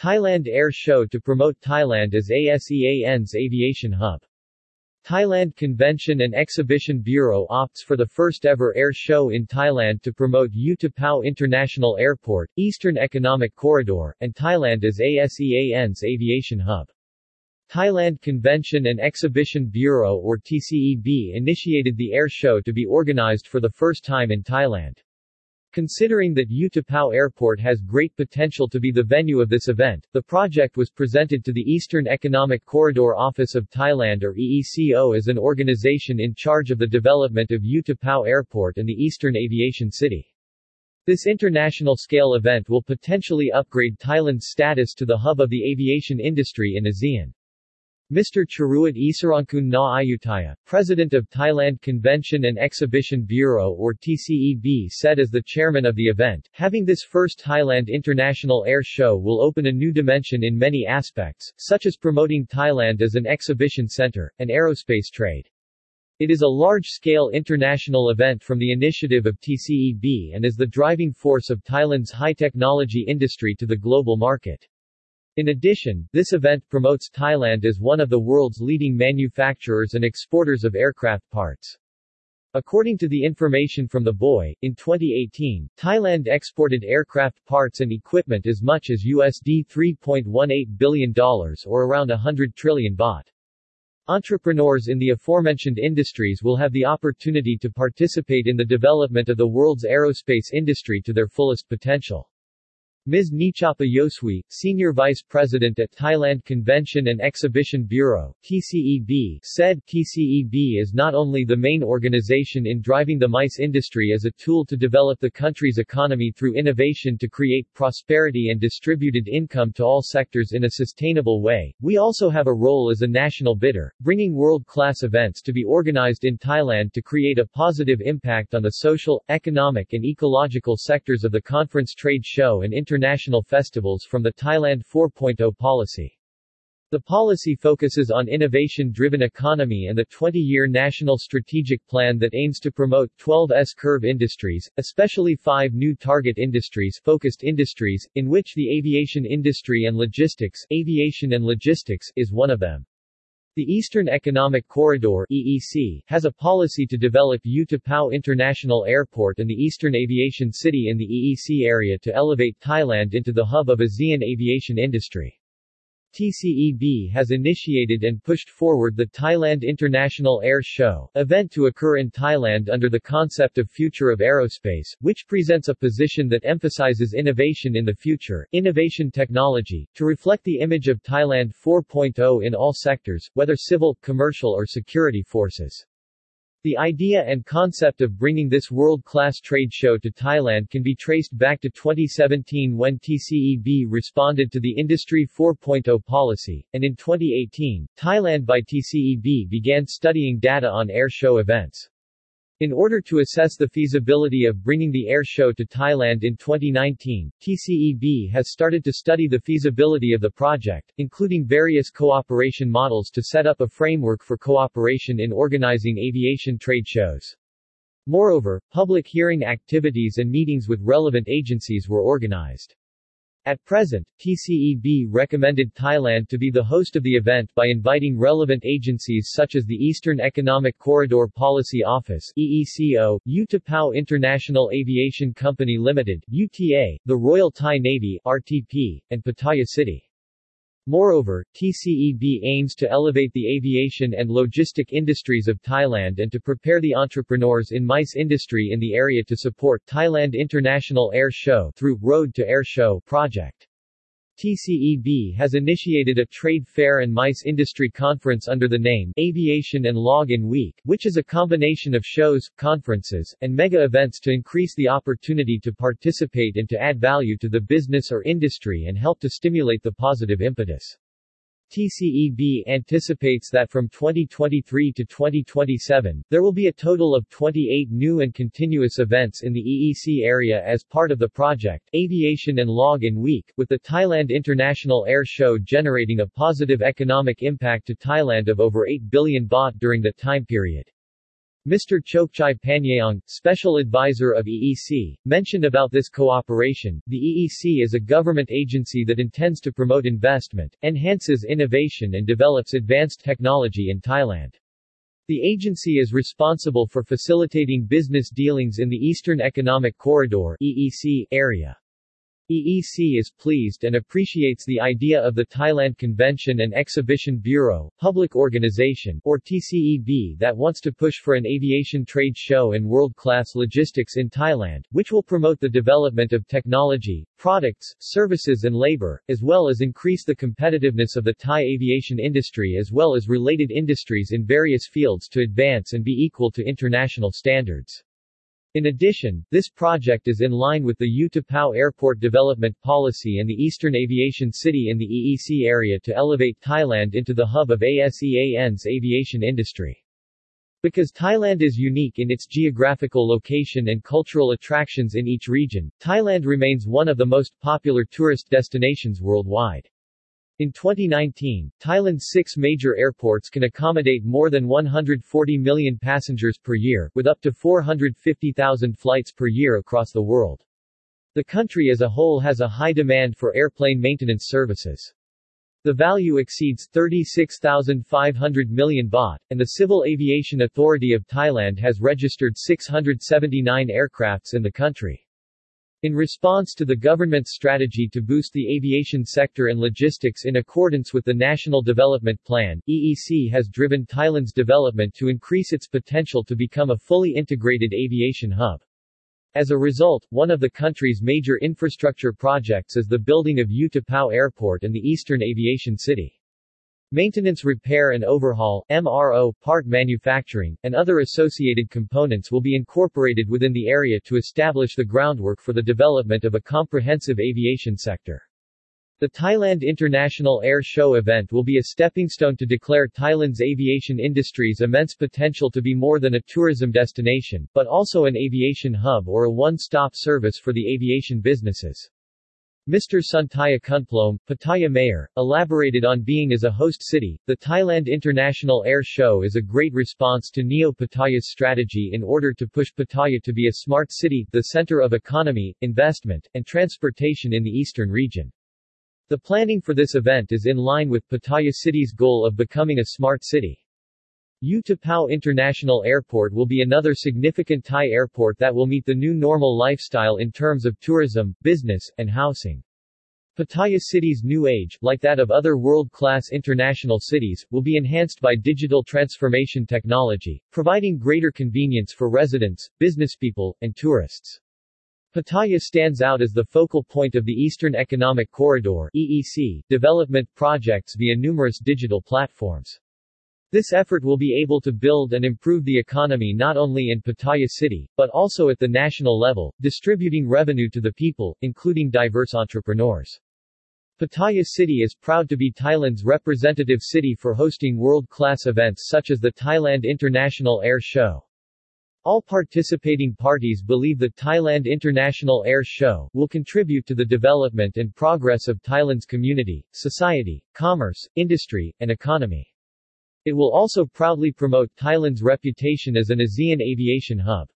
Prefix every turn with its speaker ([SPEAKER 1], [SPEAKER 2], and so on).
[SPEAKER 1] Thailand Air Show to promote Thailand as ASEAN's aviation hub. Thailand Convention and Exhibition Bureau opts for the first ever air show in Thailand to promote U Tapao International Airport, Eastern Economic Corridor, and Thailand as ASEAN's aviation hub. Thailand Convention and Exhibition Bureau or TCEB initiated the air show to be organized for the first time in Thailand. Considering that U Tapao Airport has great potential to be the venue of this event, the project was presented to the Eastern Economic Corridor Office of Thailand or EECO as an organization in charge of the development of U Tapao Airport and the Eastern Aviation City. This international-scale event will potentially upgrade Thailand's status to the hub of the aviation industry in ASEAN. Mr. Charuat Isarankun Na Ayutthaya, President of Thailand Convention and Exhibition Bureau or TCEB said as the chairman of the event, having this first Thailand International Air Show will open a new dimension in many aspects, such as promoting Thailand as an exhibition center, and aerospace trade. It is a large-scale international event from the initiative of TCEB and is the driving force of Thailand's high-technology industry to the global market. In addition, this event promotes Thailand as one of the world's leading manufacturers and exporters of aircraft parts. According to the information from the BOI, in 2018, Thailand exported aircraft parts and equipment as much as USD $3.18 billion or around 100 trillion baht. Entrepreneurs in the aforementioned industries will have the opportunity to participate in the development of the world's aerospace industry to their fullest potential. Ms. Nichapa Yosui, Senior Vice President at Thailand Convention and Exhibition Bureau TCEB, said TCEB is not only the main organization in driving the MICE industry as a tool to develop the country's economy through innovation to create prosperity and distributed income to all sectors in a sustainable way, we also have a role as a national bidder, bringing world-class events to be organized in Thailand to create a positive impact on the social, economic and ecological sectors of the conference trade show and international festivals from the Thailand 4.0 policy. The policy focuses on innovation-driven economy and the 20-year national strategic plan that aims to promote 12 S-curve industries, especially five new target industries focused industries, in which the aviation industry and logistics, aviation and logistics is one of them. The Eastern Economic Corridor EEC, has a policy to develop U Tapao International Airport and the Eastern Aviation City in the EEC area to elevate Thailand into the hub of ASEAN aviation industry. TCEB has initiated and pushed forward the Thailand International Air Show, event to occur in Thailand under the concept of Future of Aerospace, which presents a position that emphasizes innovation in the future, innovation technology, to reflect the image of Thailand 4.0 in all sectors, whether civil, commercial or security forces. The idea and concept of bringing this world-class trade show to Thailand can be traced back to 2017 when TCEB responded to the Industry 4.0 policy, and in 2018, Thailand by TCEB began studying data on air show events. In order to assess the feasibility of bringing the air show to Thailand in 2019, TCEB has started to study the feasibility of the project, including various cooperation models to set up a framework for cooperation in organizing aviation trade shows. Moreover, public hearing activities and meetings with relevant agencies were organized. At present, TCEB recommended Thailand to be the host of the event by inviting relevant agencies such as the Eastern Economic Corridor Policy Office EECO, U Tapao International Aviation Company Limited UTA, the Royal Thai Navy RTP, and Pattaya City. Moreover, TCEB aims to elevate the aviation and logistic industries of Thailand and to prepare the entrepreneurs in MICE industry in the area to support Thailand International Air Show through Road to Air Show project. TCEB has initiated a trade fair and MICE industry conference under the name Aviation and Log-in Week, which is a combination of shows, conferences, and mega events to increase the opportunity to participate and to add value to the business or industry and help to stimulate the positive impetus. TCEB anticipates that from 2023 to 2027, there will be a total of 28 new and continuous events in the EEC area as part of the project, Aviation and Log-in Week, with the Thailand International Air Show generating a positive economic impact to Thailand of over 8 billion baht during the time period. Mr. Chokchai Panyaong, special advisor of EEC, mentioned about this cooperation. The EEC is a government agency that intends to promote investment, enhances innovation and develops advanced technology in Thailand. The agency is responsible for facilitating business dealings in the Eastern Economic Corridor EEC area. EEC is pleased and appreciates the idea of the Thailand Convention and Exhibition Bureau, public organization, or TCEB that wants to push for an aviation trade show and world-class logistics in Thailand, which will promote the development of technology, products, services and labor, as well as increase the competitiveness of the Thai aviation industry as well as related industries in various fields to advance and be equal to international standards. In addition, this project is in line with the U-Tapao Airport Development Policy and the Eastern Aviation City in the EEC area to elevate Thailand into the hub of ASEAN's aviation industry. Because Thailand is unique in its geographical location and cultural attractions in each region, Thailand remains one of the most popular tourist destinations worldwide. In 2019, Thailand's six major airports can accommodate more than 140 million passengers per year, with up to 450,000 flights per year across the world. The country as a whole has a high demand for airplane maintenance services. The value exceeds 36,500 million baht, and the Civil Aviation Authority of Thailand has registered 679 aircrafts in the country. In response to the government's strategy to boost the aviation sector and logistics in accordance with the National Development Plan, EEC has driven Thailand's development to increase its potential to become a fully integrated aviation hub. As a result, one of the country's major infrastructure projects is the building of U-Tapao Airport and the Eastern Aviation City. Maintenance repair and overhaul, MRO, part manufacturing, and other associated components will be incorporated within the area to establish the groundwork for the development of a comprehensive aviation sector. The Thailand International Air Show event will be a stepping stone to declare Thailand's aviation industry's immense potential to be more than a tourism destination, but also an aviation hub or a one-stop service for the aviation businesses. Mr. Suntaya Kunplom, Pattaya mayor, elaborated on being as a host city. The Thailand International Air Show is a great response to Neo Pattaya's strategy in order to push Pattaya to be a smart city, the center of economy, investment, and transportation in the eastern region. The planning for this event is in line with Pattaya City's goal of becoming a smart city. U-Tapao International Airport will be another significant Thai airport that will meet the new normal lifestyle in terms of tourism, business, and housing. Pattaya City's new age, like that of other world-class international cities, will be enhanced by digital transformation technology, providing greater convenience for residents, businesspeople, and tourists. Pattaya stands out as the focal point of the Eastern Economic Corridor EEC, development projects via numerous digital platforms. This effort will be able to build and improve the economy not only in Pattaya City, but also at the national level, distributing revenue to the people, including diverse entrepreneurs. Pattaya City is proud to be Thailand's representative city for hosting world-class events such as the Thailand International Air Show. All participating parties believe the Thailand International Air Show will contribute to the development and progress of Thailand's community, society, commerce, industry, and economy. It will also proudly promote Thailand's reputation as an ASEAN aviation hub.